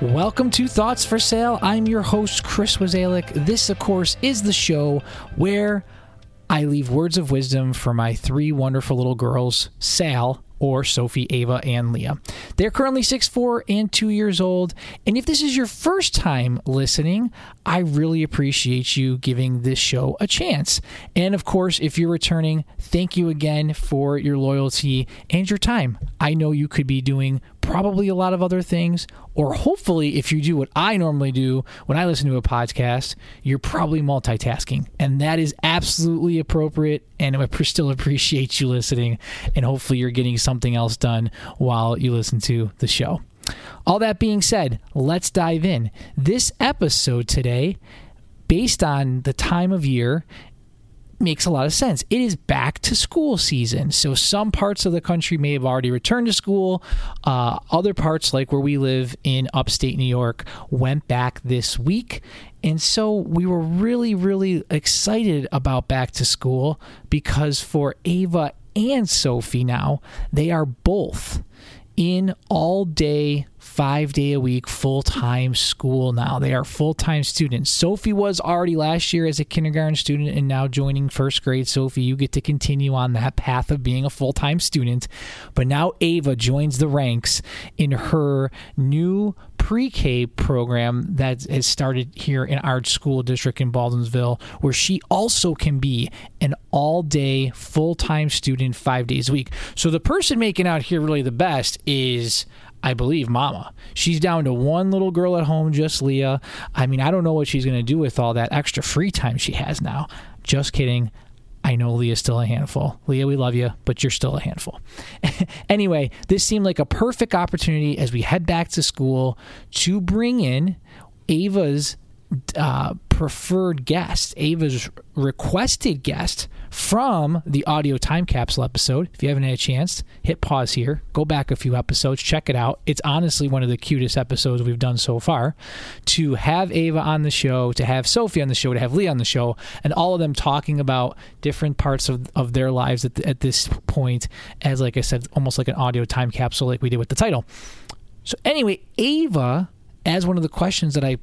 Welcome to Thoughts for Sale. I'm your host, Chris Wazalik. This, of course, is the show where I leave words of wisdom for my three wonderful little girls, Sal, or Sophie, Ava, and Leah. They're currently six, four, and 2 years old. And if this is your first time listening, I really appreciate you giving this show a chance. And of course, if you're returning, thank you again for your loyalty and your time. I know you could be doing probably a lot of other things, or hopefully, if you do what I normally do when I listen to a podcast, you're probably multitasking. And that is absolutely appropriate. And I still appreciate you listening. And hopefully, you're getting something else done while you listen to the show. All that being said, let's dive in. This episode today, based on the time of year makes a lot of sense. It is back to school season. So some parts of the country may have already returned to school. Uh, other parts, like where we live in upstate New York, went back this week. And so we were really, really excited about back to school because for Ava and Sophie now, they are both in all day five day a week full time school now. They are full time students. Sophie was already last year as a kindergarten student and now joining first grade. Sophie, you get to continue on that path of being a full time student. But now Ava joins the ranks in her new pre-K program that has started here in our school district in Baldwinsville, where she also can be an all-day full-time student five days a week. So the person making out here really the best is I believe Mama. She's down to one little girl at home, just Leah. I mean, I don't know what she's going to do with all that extra free time she has now. Just kidding. I know Leah's still a handful. Leah, we love you, but you're still a handful. anyway, this seemed like a perfect opportunity as we head back to school to bring in Ava's uh, preferred guest, Ava's requested guest from the audio time capsule episode. If you haven't had a chance, hit pause here, go back a few episodes, check it out. It's honestly one of the cutest episodes we've done so far. To have Ava on the show, to have Sophie on the show, to have Lee on the show, and all of them talking about different parts of, of their lives at, at this point, as like I said, almost like an audio time capsule, like we did with the title. So, anyway, Ava, as one of the questions that I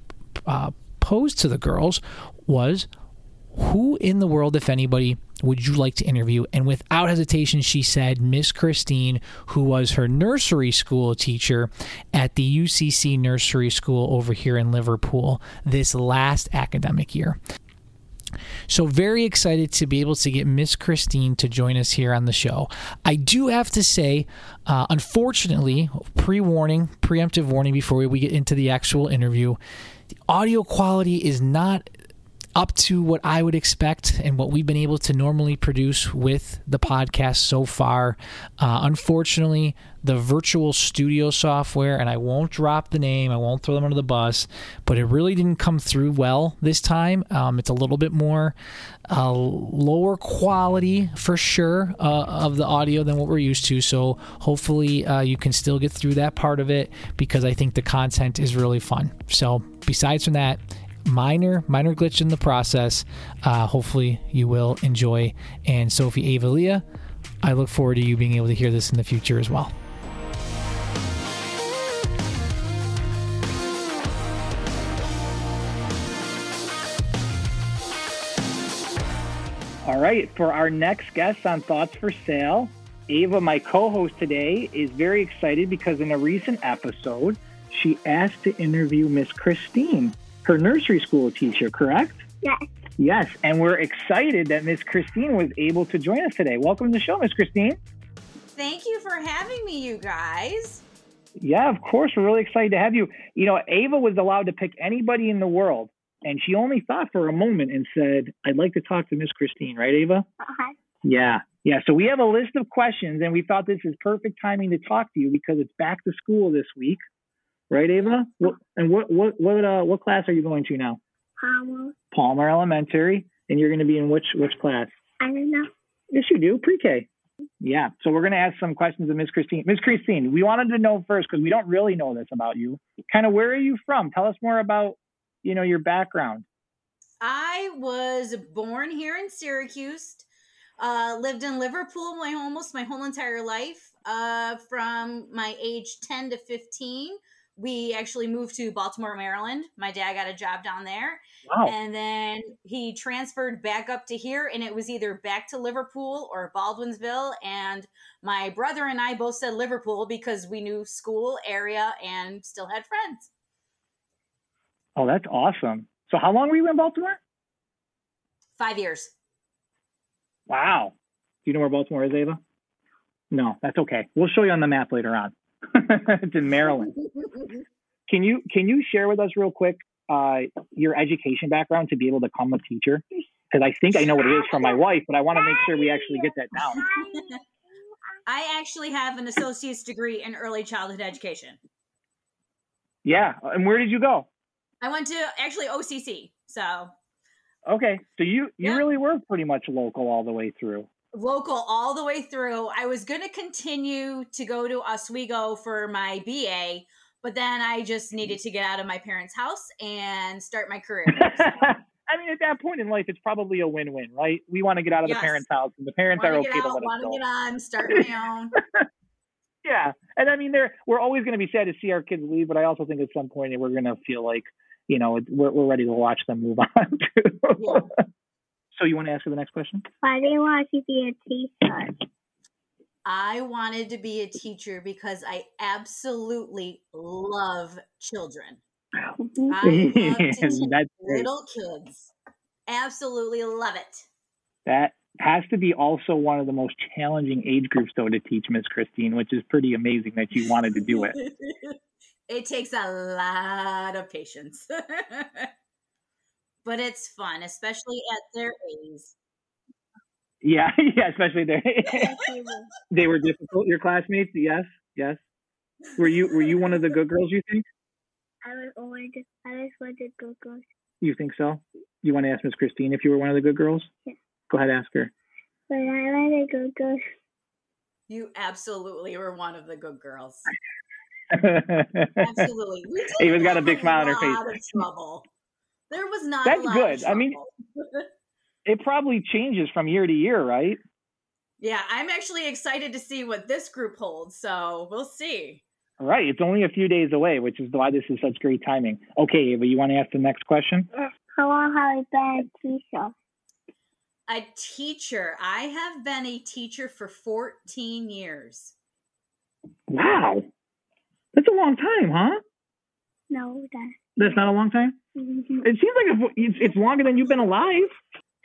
uh, posed to the girls was who in the world, if anybody, would you like to interview? And without hesitation, she said Miss Christine, who was her nursery school teacher at the UCC Nursery School over here in Liverpool this last academic year. So, very excited to be able to get Miss Christine to join us here on the show. I do have to say, uh, unfortunately, pre warning, preemptive warning before we get into the actual interview, the audio quality is not up to what I would expect and what we've been able to normally produce with the podcast so far. Uh, unfortunately, the virtual studio software, and I won't drop the name, I won't throw them under the bus, but it really didn't come through well this time. Um, it's a little bit more uh, lower quality for sure uh, of the audio than what we're used to. So hopefully uh, you can still get through that part of it because I think the content is really fun. So besides from that, minor minor glitch in the process. Uh, hopefully you will enjoy. And Sophie Ava Leah, I look forward to you being able to hear this in the future as well. All right, for our next guest on Thoughts for Sale, Ava, my co host today, is very excited because in a recent episode, she asked to interview Miss Christine her nursery school teacher, correct? Yes. Yes, and we're excited that Miss Christine was able to join us today. Welcome to the show, Miss Christine. Thank you for having me, you guys. Yeah, of course. We're really excited to have you. You know, Ava was allowed to pick anybody in the world, and she only thought for a moment and said, I'd like to talk to Miss Christine, right, Ava? Uh-huh. Yeah, yeah. So we have a list of questions, and we thought this is perfect timing to talk to you because it's back to school this week right, Ava? What, and what what what uh, what class are you going to now? Palmer. Palmer Elementary, and you're going to be in which which class? I don't know. Yes, you do, pre-K. Yeah. So we're going to ask some questions of Miss Christine. Miss Christine, we wanted to know first because we don't really know this about you. Kind of where are you from? Tell us more about you know your background. I was born here in Syracuse. Uh, lived in Liverpool my almost my whole entire life. Uh, from my age 10 to 15 we actually moved to Baltimore, Maryland. My dad got a job down there. Wow. And then he transferred back up to here, and it was either back to Liverpool or Baldwinsville. And my brother and I both said Liverpool because we knew school, area, and still had friends. Oh, that's awesome. So how long were you in Baltimore? Five years. Wow. Do you know where Baltimore is, Ava? No, that's okay. We'll show you on the map later on. it's in Maryland. Can you can you share with us real quick uh, your education background to be able to become a teacher? Because I think I know what it is from my wife, but I want to make sure we actually get that down. I actually have an associate's degree in early childhood education. Yeah. And where did you go? I went to actually OCC, so Okay. So you you Yeah. really were pretty much local all the way through. Local all the way through. I was going to continue to go to Oswego for my BA, but then I just mm-hmm. needed to get out of my parents' house and start my career. So, I mean, at that point in life, it's probably a win-win, right? We want to get out of Yes. the parents' house, and the parents are want okay get to out, let us want to go. get on, start my own. Yeah, and I mean, they're we're always going to be sad to see our kids leave, but I also think at some point we're going to feel like, you know, we're we're ready to watch them move on too. Yeah. So you want to ask her the next question? Why do you want to be a teacher? I wanted to be a teacher because I absolutely love children. I love to teach little kids. Absolutely love it. That has to be also one of the most challenging age groups, though, to teach, Miss Christine, which is pretty amazing that you wanted to do it. it takes a lot of patience. but it's fun, especially at their age. Yeah, yeah, especially they they were difficult. Your classmates, yes, yes. Were you were you one of the good girls? You think? I was always I was one of the good girls. You think so? You want to ask Miss Christine if you were one of the good girls? Yeah. Go ahead, ask her. But I was a good girl. You absolutely were one of the good girls. Absolutely. We didn't Ava's got a big smile on her face. lot of trouble. There was not That's a lot good. Of I mean- it probably changes from year to year, right? yeah, I'm actually excited to see what this group holds. So we'll see. Right. It's only a few days away, which is why this is such great timing. Okay, Ava, you want to ask the next question? How long have I been a teacher? A teacher. I have been a teacher for 14 years. Wow, that's a long time, huh? No, that. That's not a long time. It seems like it's, it's longer than you've been alive.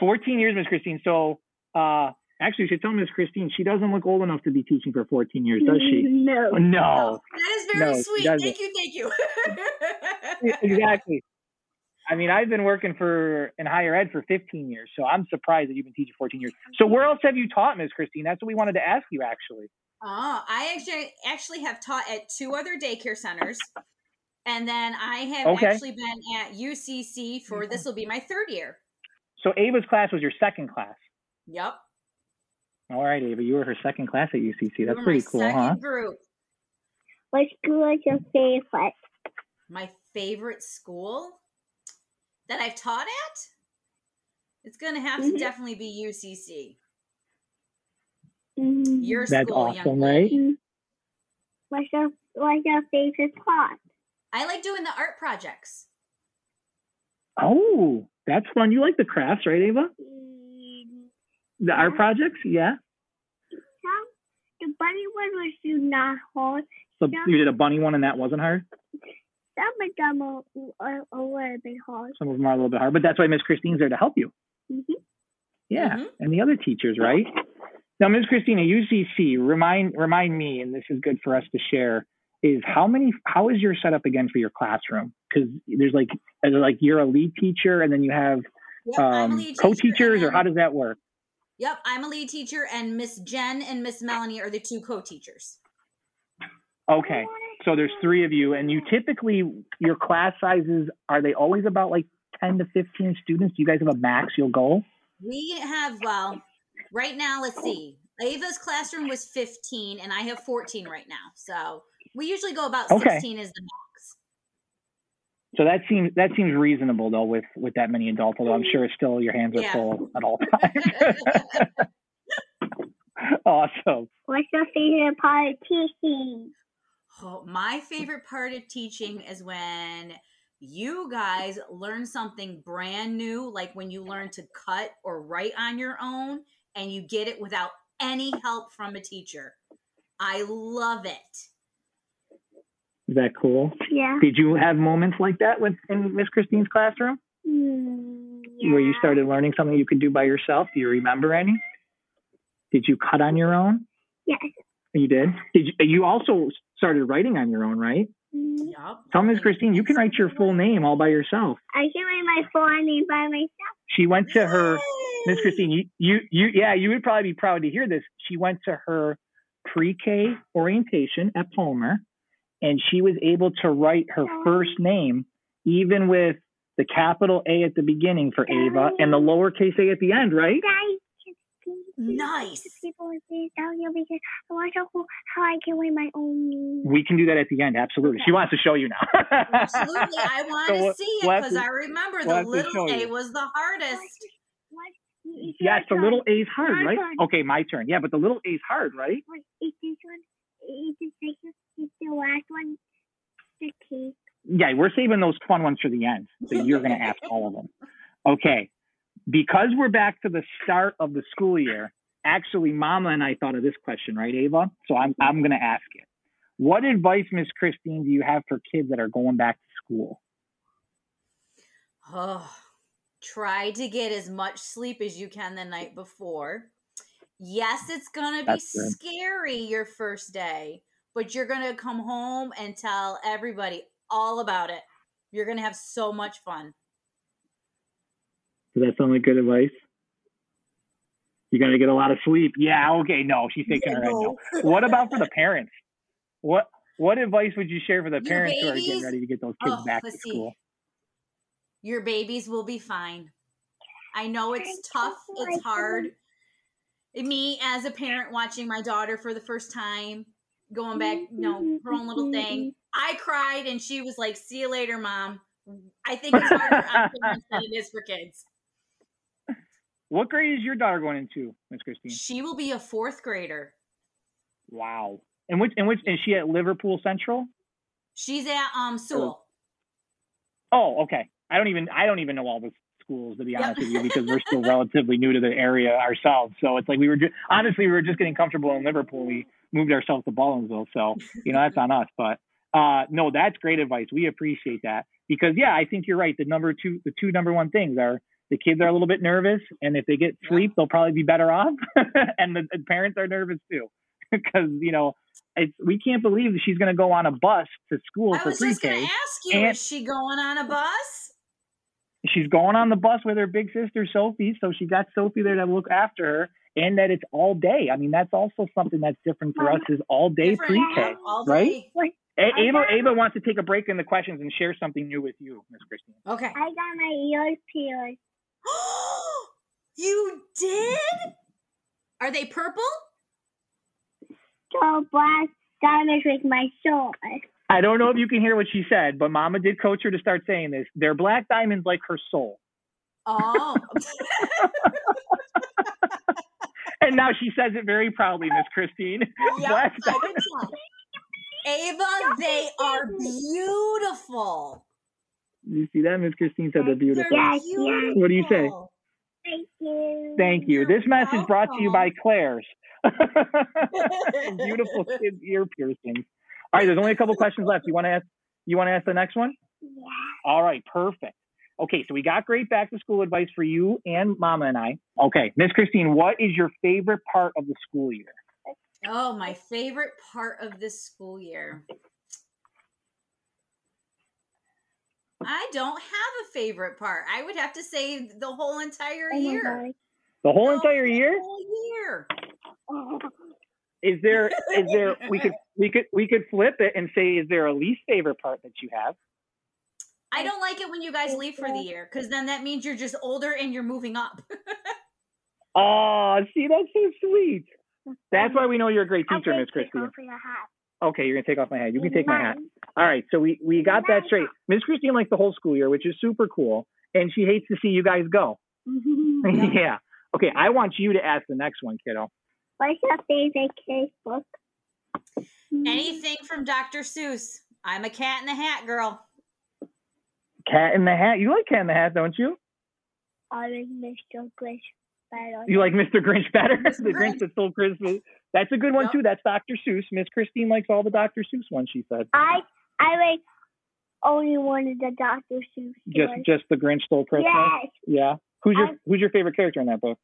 14 years, Miss Christine. So, uh, actually, you should tell Miss Christine she doesn't look old enough to be teaching for 14 years, does she? No. No, That is very No, sweet. Thank you. Thank you. exactly. I mean, I've been working for in higher ed for 15 years, so I'm surprised that you've been teaching 14 years. So, where else have you taught, Miss Christine? That's what we wanted to ask you, actually. Oh, I actually actually have taught at two other daycare centers, and then I have Okay. actually been at UCC for this will be my third year. So, Ava's class was your second class. Yep, All right, Ava, you were her second class at UCC. That's were pretty cool, second huh? Group. What school is your favorite? My favorite school that I've taught at. It's gonna have to Mhm. definitely be UCC. Mhm. Your That's school, young awesome, lady. Mhm. What's your What's your favorite part? I like doing the art projects. Oh, that's fun. You like the crafts, right, Ava? Mm, The art projects? Yeah. Some the bunny one was do not hard. So Yeah. you did a bunny one and that wasn't hard? Some of them are, are a little bit hard. Some of them are a little bit hard, but that's why Miss Christine's there to help you. Mhm. Yeah, Mhm. and the other teachers, right? Now, Ms. Christina, UCC, remind remind me, and this is good for us to share, is how many? How is your setup again for your classroom? Because there's like, like you're a lead teacher, and then you have Yep, um, teacher, co-teachers, or how does that work? Yep, I'm a lead teacher, and Miss Jen and Miss Melanie are the two co-teachers. Okay, so there's three of you, and you typically your class sizes are they always about like 10 to 15 students? Do you guys have a max you'll go? We have well, right now. Let's see. Ava's classroom was 15, and I have 14 right now. So we usually go about Okay. 16 is the max. So that seems that seems reasonable though with with that many adults. Although I'm sure it's still your hands are Yeah. full at all times. awesome. What's your favorite part of teaching? Oh, my favorite part of teaching is when you guys learn something brand new, like when you learn to cut or write on your own and you get it without any help from a teacher. I love it. Is that cool? Yeah. Did you have moments like that with in Miss Christine's classroom Mm, yeah. where you started learning something you could do by yourself? Do you remember any? Did you cut on your own? Yes. You did. Did you? You also started writing on your own, right? Mm, Yup. Tell Miss Christine you can write your full name all by yourself. I can write my full name by myself. She went to her Miss Christine. You, you, you, yeah, you would probably be proud to hear this. She went to her pre-K orientation at Palmer, and she was able to write her first name, even with the capital A at the beginning for Ava and the lowercase a at the end, right? Guys, can can- Nice. people please down because I want to how I can my own. We can do that at the end, absolutely. She wants to show you now. Absolutely. I want So to see it because I remember the little A was the hardest. What? It's yes, the little A's hard, right? Okay, my turn. Yeah, but the little A's hard, right? What is this one? Is the second? Is the last one? The cake. Yeah, we're saving those fun ones for the end. So you're going to ask all of them. Okay. Because we're back to the start of the school year, actually, Mama and I thought of this question, right, Ava? So I'm, I'm going to ask it. What advice, Miss Christine, do you have for kids that are going back to school? Oh, try to get as much sleep as you can the night before. Yes, it's going to be That's good. scary your first day, but you're going to come home and tell everybody all about it. You're going to have so much fun. Does that sound like good advice? You're going to get a lot of sleep. Yeah, okay. No, she's taking her head. No. What about for the parents? What what advice would you share for the Your parents who are getting ready to get those kids Oh, back to see. school? Your babies will be fine. I know it's tough, it's hard. Me as a parent watching my daughter for the first time, going back, you know, her own little thing. I cried and she was like, "See you later, mom." I think it's harder than it is for kids. What grade is your daughter going into, Miss Christine? She will be a fourth grader. Wow. And which and which is she at Liverpool Central? She's at um Soule. Oh, okay. I don't even I don't even know all the schools to be honest with you because we're still relatively new to the area ourselves. So it's like we were just honestly we were just getting comfortable in Liverpool. We moved ourselves to Baldwinsville, so you know that's on us. But uh, no, that's great advice. We appreciate that because yeah, I think you're right. The number two, the two number one things are the kids are a little bit nervous, and if they get sleep, they'll probably be better off, and the, the parents are nervous too because you know it's we can't believe that she's going to go on a bus to school I for was just pre-K. ask you, and- is she going on a bus? She's going on the bus with her big sister Sophie, so she got Sophie there to look after her, and that it's all day. I mean, that's also something that's different for us is all day Different, pre-K. yeah, all right? day. A- Ava, Ava wants to take a break in the questions and share something new with you, Miss Christine. Okay. I got my ears pierced. you did? Are they purple? So black diamonds with my sword. I don't know if you can hear what she said, but Mama did coach her to start saying this. They're black diamonds like her soul. Oh. And now she says it very proudly, Miss Christine. Yep, black I can tell. Ava, they are beautiful. You see that? Miss Christine said they're They're beautiful. Yes, yes. What do you say? Thank you. Thank you. This message brought to you by. Claire's. Beautiful kids ear piercings. All right, there's only a couple questions left. You want to ask? You want to ask the next one? Yeah. All right, perfect. Okay, so we got great back to school advice for you and Mama and I. Okay, Miss Christine, what is your favorite part of the school year? Oh, my favorite part of this school year. I don't have a favorite part. I would have to say the whole entire Oh year. The whole The entire year? Whole year. Is there is there we could we could we could flip it and say is there a least favorite part that you have? I don't like it when you guys leave for the year because then that means you're just older and you're moving up. Oh, see that's so sweet. That's um, why we know you're a great I'll teacher, take Miss it Christine. off your hat. Okay, you're gonna take off my hat. You can take my hat. All right, so we we got that straight. Miss Christine likes the whole school year, which is super cool, and she hates to see you guys go. yeah. Okay, I want you to ask the next one, kiddo. What's your favorite cake book? Anything from Dr. Seuss. I'm a cat in the hat girl. Cat in the Hat. You like Cat in the Hat, don't you? I like Mr. Grinch better. You like Mr. Grinch better? Mr. the Grinch that stole Christmas. That's a good one Yep. too. That's Dr. Seuss. Miss Christine likes all the Dr. Seuss ones. She said. I I like only one of the Dr. Seuss Just stories. just the Grinch stole Christmas. Yes, Yeah. Who's your I- Who's your favorite character in that book?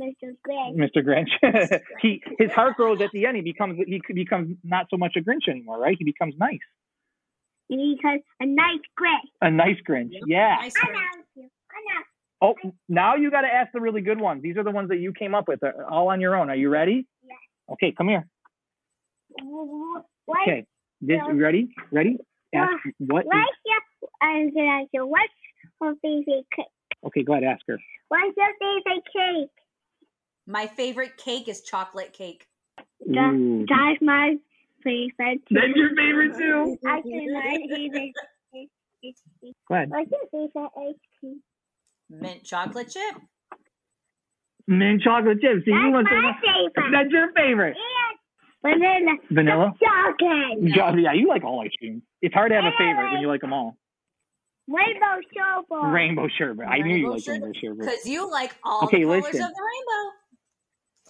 Mr. Grinch. Mr. Grinch. he his heart grows at the end. He becomes he becomes not so much a Grinch anymore, right? He becomes nice. He Because a nice Grinch. A nice Grinch. Yep. Yeah. Nice I Grinch. know you. I know. Oh, now you got to ask the really good ones. These are the ones that you came up with, uh, all on your own. Are you ready? Yes. Okay, come here. What? Okay, this Yeah. ready? Ready? Ask what? Is, What's your? I'm gonna ask you. What's your favorite cake? okay, go ahead. Ask her. What's your favorite cake? My favorite cake is chocolate cake. That- That's my favorite. too. That's your favorite too. Actually, my favorite. Go ahead. What's your favorite ice cream? Mint chocolate chip. Mint chocolate chip. See, you That's want my some- favorite. That's your favorite. And vanilla. Vanilla. Chocolate. Jo- Yeah, you like all ice cream. It's hard to have a favorite when you like them all. Rainbow sherbet. Rainbow sherbet. I knew you Rainbow liked sherbet. rainbow sherbet. Because you like all Okay, the colors listen. of the rainbow.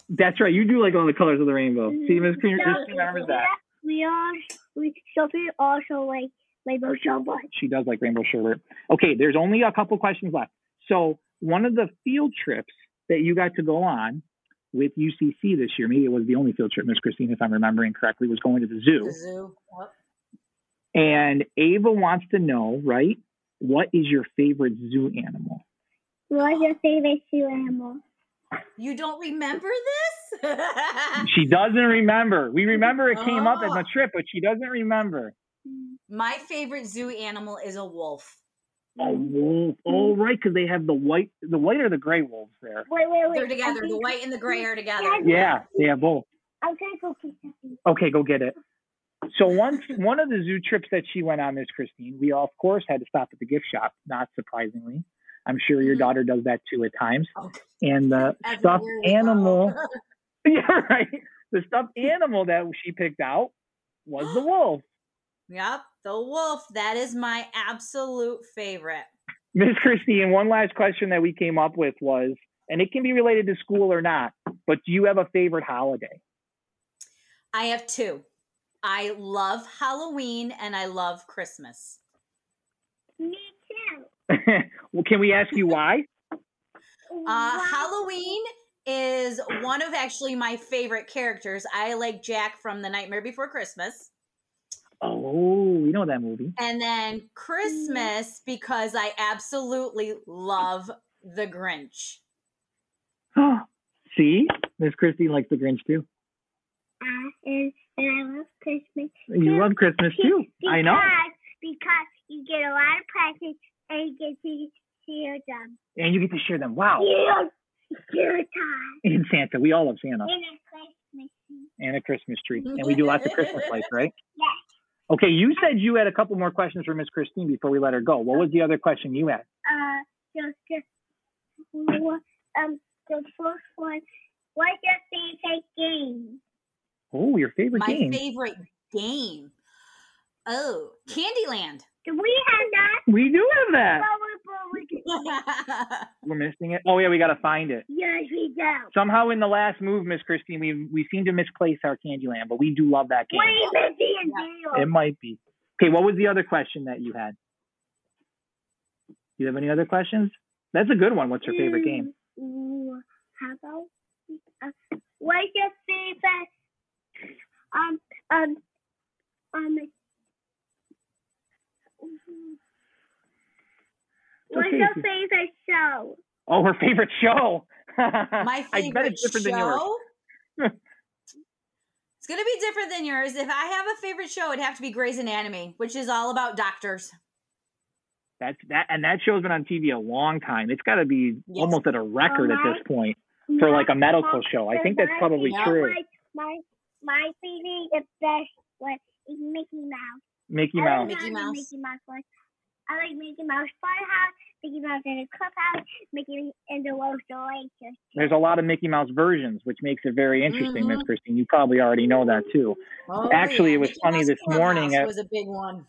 That's right. You do like all the colors of the rainbow. Mm-hmm. See, Miss Christine So, Christine remembers that. We are. We Sophie also like rainbow sherbet. She does like rainbow sherbet. Okay, there's only a couple questions left. So one of the field trips that you got to go on with UCC this year, maybe it was the only field trip, Miss Christine, if I'm remembering correctly, was going to the zoo. The zoo. Yep. And Ava wants to know, right? What is your favorite zoo animal? What's your favorite zoo animal? You don't remember this? She doesn't remember. We remember it came up as Oh. a trip, but she doesn't remember. My favorite zoo animal is a wolf. A wolf. Oh, right, because they have the white, the white or the gray wolves there. Wait, wait, wait. They're together. The white and the gray are together. Yeah, they have both. I'm gonna go get something. Okay, go get it. So one one of the zoo trips that she went on, Miss Christine, we all, of course had to stop at the gift shop. Not surprisingly, I'm sure your Mhm. daughter does that too at times. And the Every stuffed year we go. animal, yeah, right. The stuffed animal that she picked out was the wolf. Yep, the wolf. That is my absolute favorite. Miss Christine, one last question that we came up with was, and it can be related to school or not, but do you have a favorite holiday? I have two. I love Halloween and I love Christmas. Me too. well, can we ask you why? Uh, Halloween is one of actually my favorite characters. I like Jack from The Nightmare Before Christmas. Oh, we know that movie. And then Christmas because I absolutely love The Grinch. See, Miss Christine likes the Grinch too. Uh, and, and I love Christmas. You love Christmas too. I know. Because, because you get a lot of presents and you get to share them. And you get to share them. Wow. Yeah. Share time. And Santa. We all love Santa. And a Christmas tree. And a Christmas tree. And we do lots of Christmas lights, right? Yes. Okay, you said you had a couple more questions for Miss Christine before we let her go. What was the other question you had? Uh, just, just, um, the first one. What's your favorite game? Oh, your favorite My game. My favorite game. Oh, Candyland. Do we have that? we do have that. We- but we- We're missing it. Oh yeah, we got to find it. Yes, we do. Somehow in the last move, Miss Christine, we we seem to misplace our Candyland, but we do love that game. What are you missing in It might be. Okay, what was the other question that you had? Do you have any other questions? That's a good one. What's your favorite game? Mm, how about uh, what's your favorite um um um Mm-hmm. what's okay your favorite show? Oh, her favorite show. My I favorite bet it's different than yours. show. it's gonna be different than yours. If I have a favorite show, it'd have to be Grey's Anatomy, which is all about doctors. That's that, and that show's been on TV a long time. It's got to be Yes. almost at a record at oh, my- this point for like a medical show. I think that's probably my, true. My my, my favorite the best one is Mickey Mouse. Mickey Mouse. don't Mickey Mouse. Mickey Mouse was. I like Mickey Mouse Funhouse, Mickey Mouse in the Clubhouse, Mickey in the World Story. There's a lot of Mickey Mouse versions, which makes it very interesting, Miss Mhm. Christine. You probably already know that too. Oh, Actually, yeah, it was Mickey funny Mouse this morning It was a big one.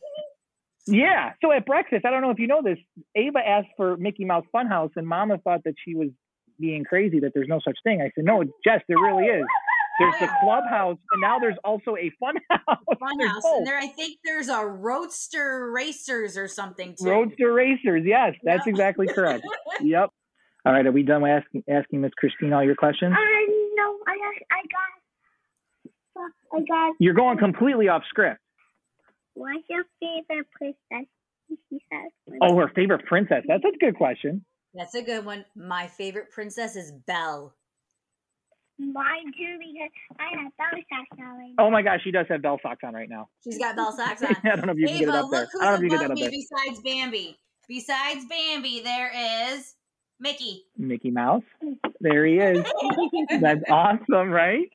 Yeah. So at breakfast, I don't know if you know this, Ava asked for Mickey Mouse Funhouse, and Mama thought that she was being crazy that there's no such thing. I said, no, Jess, there really is. There's the oh, clubhouse, and now there's also a funhouse. There's Funhouse, both. and there I think there's a Roadster Racers or something too. Roadster Racers. Yes, that's Yep. exactly correct. yep. All right. Are we done with asking asking Miss Christine all your questions? I know. I got. I got. I got. You're going completely off script. What's your favorite princess? Oh, her favorite princess. That's a good question. That's a good one. My favorite princess is Belle. Mine too because I have those socks on right oh now. Oh my gosh, she does have Belle socks on right now. She's got Belle socks on. I don't know if you can get it up there. I don't know if you can get that up there. besides Bambi. Besides Bambi, there is Mickey. Mickey Mouse. There he is. That's awesome, right?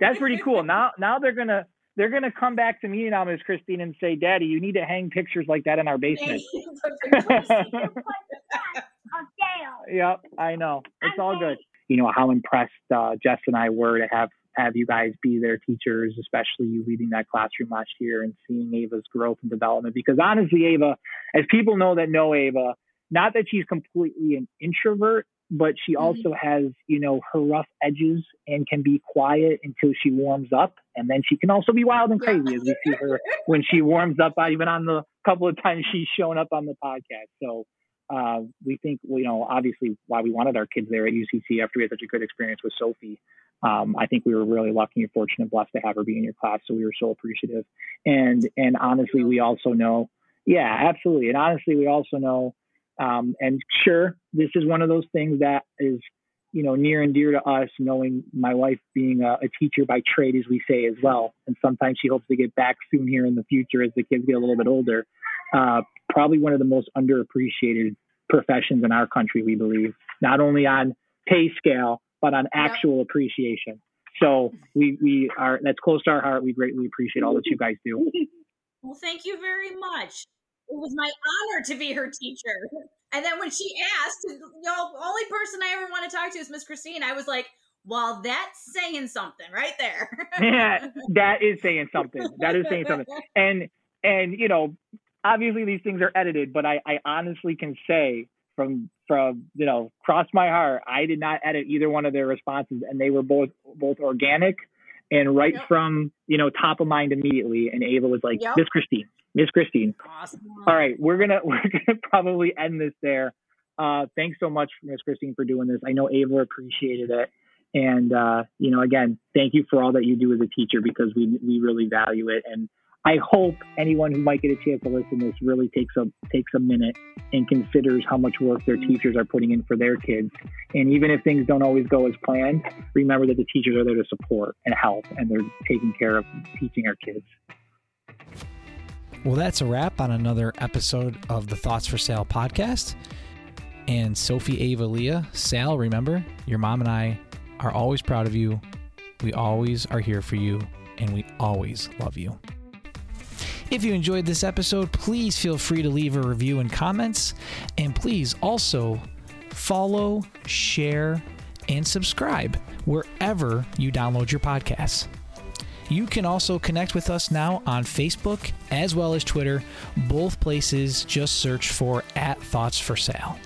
That's pretty cool. Now, now they're gonna they're gonna come back to me now, Miss Christine, and say, "Daddy, you need to hang pictures like that in our basement." A yep, I know. It's all good. You know how impressed uh, Jess and I were to have have you guys be their teachers, especially you leading that classroom last year and seeing Ava's growth and development. Because honestly, Ava, as people know that know Ava, not that she's completely an introvert, but she also has, you know, her rough edges and can be quiet until she warms up. And then she can also be wild and crazy as we see her when she warms up, even on the couple of times she's shown up on the podcast. So uh, we think, you know, obviously why we wanted our kids there at UCC after we had such a good experience with Sophie. Um, I think we were really lucky and fortunate and blessed to have her be in your class. So we were so appreciative. And, and honestly, we also know, yeah, absolutely. And honestly, we also know, um, and sure, this is one of those things that is, you know, near and dear to us, knowing my wife being a, a teacher by trade, as we say as well. And sometimes she hopes to get back soon here in the future as the kids get a little bit older. Uh, probably one of the most underappreciated professions in our country, we believe, not only on pay scale, but on actual appreciation. So we, we are, that's close to our heart. We greatly appreciate all that you guys do. Well, thank you very much. It was my honor to be her teacher. And then when she asked, you know, only person I ever want to talk to is Miss Christine. I was like, well, that's saying something right there. yeah, that is saying something. That is saying something. And and you know, obviously these things are edited, but I, I honestly can say from from you know, cross my heart, I did not edit either one of their responses, and they were both both organic and right Yep. from you know top of mind immediately. And Ava was like, Yep. Miss Christine, Miss Christine. Awesome. All right, we're gonna we're gonna probably end this there. Uh, thanks so much, Miss Christine, for doing this. I know Ava appreciated it, and uh, you know, again, thank you for all that you do as a teacher because we we really value it. And I hope anyone who might get a chance to listen to this really takes a takes a minute and considers how much work their teachers are putting in for their kids. And even if things don't always go as planned, remember that the teachers are there to support and help, and they're taking care of teaching our kids. Well, that's a wrap on another episode of the Thoughts for Sale podcast. And Sophie, Ava, Leah, Sal, remember, your mom and I are always proud of you. We always are here for you, and we always love you. If you enjoyed this episode, please feel free to leave a review and comments. And please also follow, share, and subscribe wherever you download your podcasts. You can also connect with us now on Facebook as well as Twitter. Both places, just search for at Thoughts for Sale.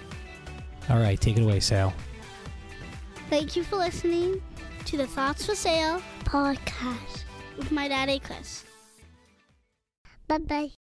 All right, take it away, Sal. Thank you for listening to the Thoughts for Sale podcast with my daddy, Chris. 拜拜。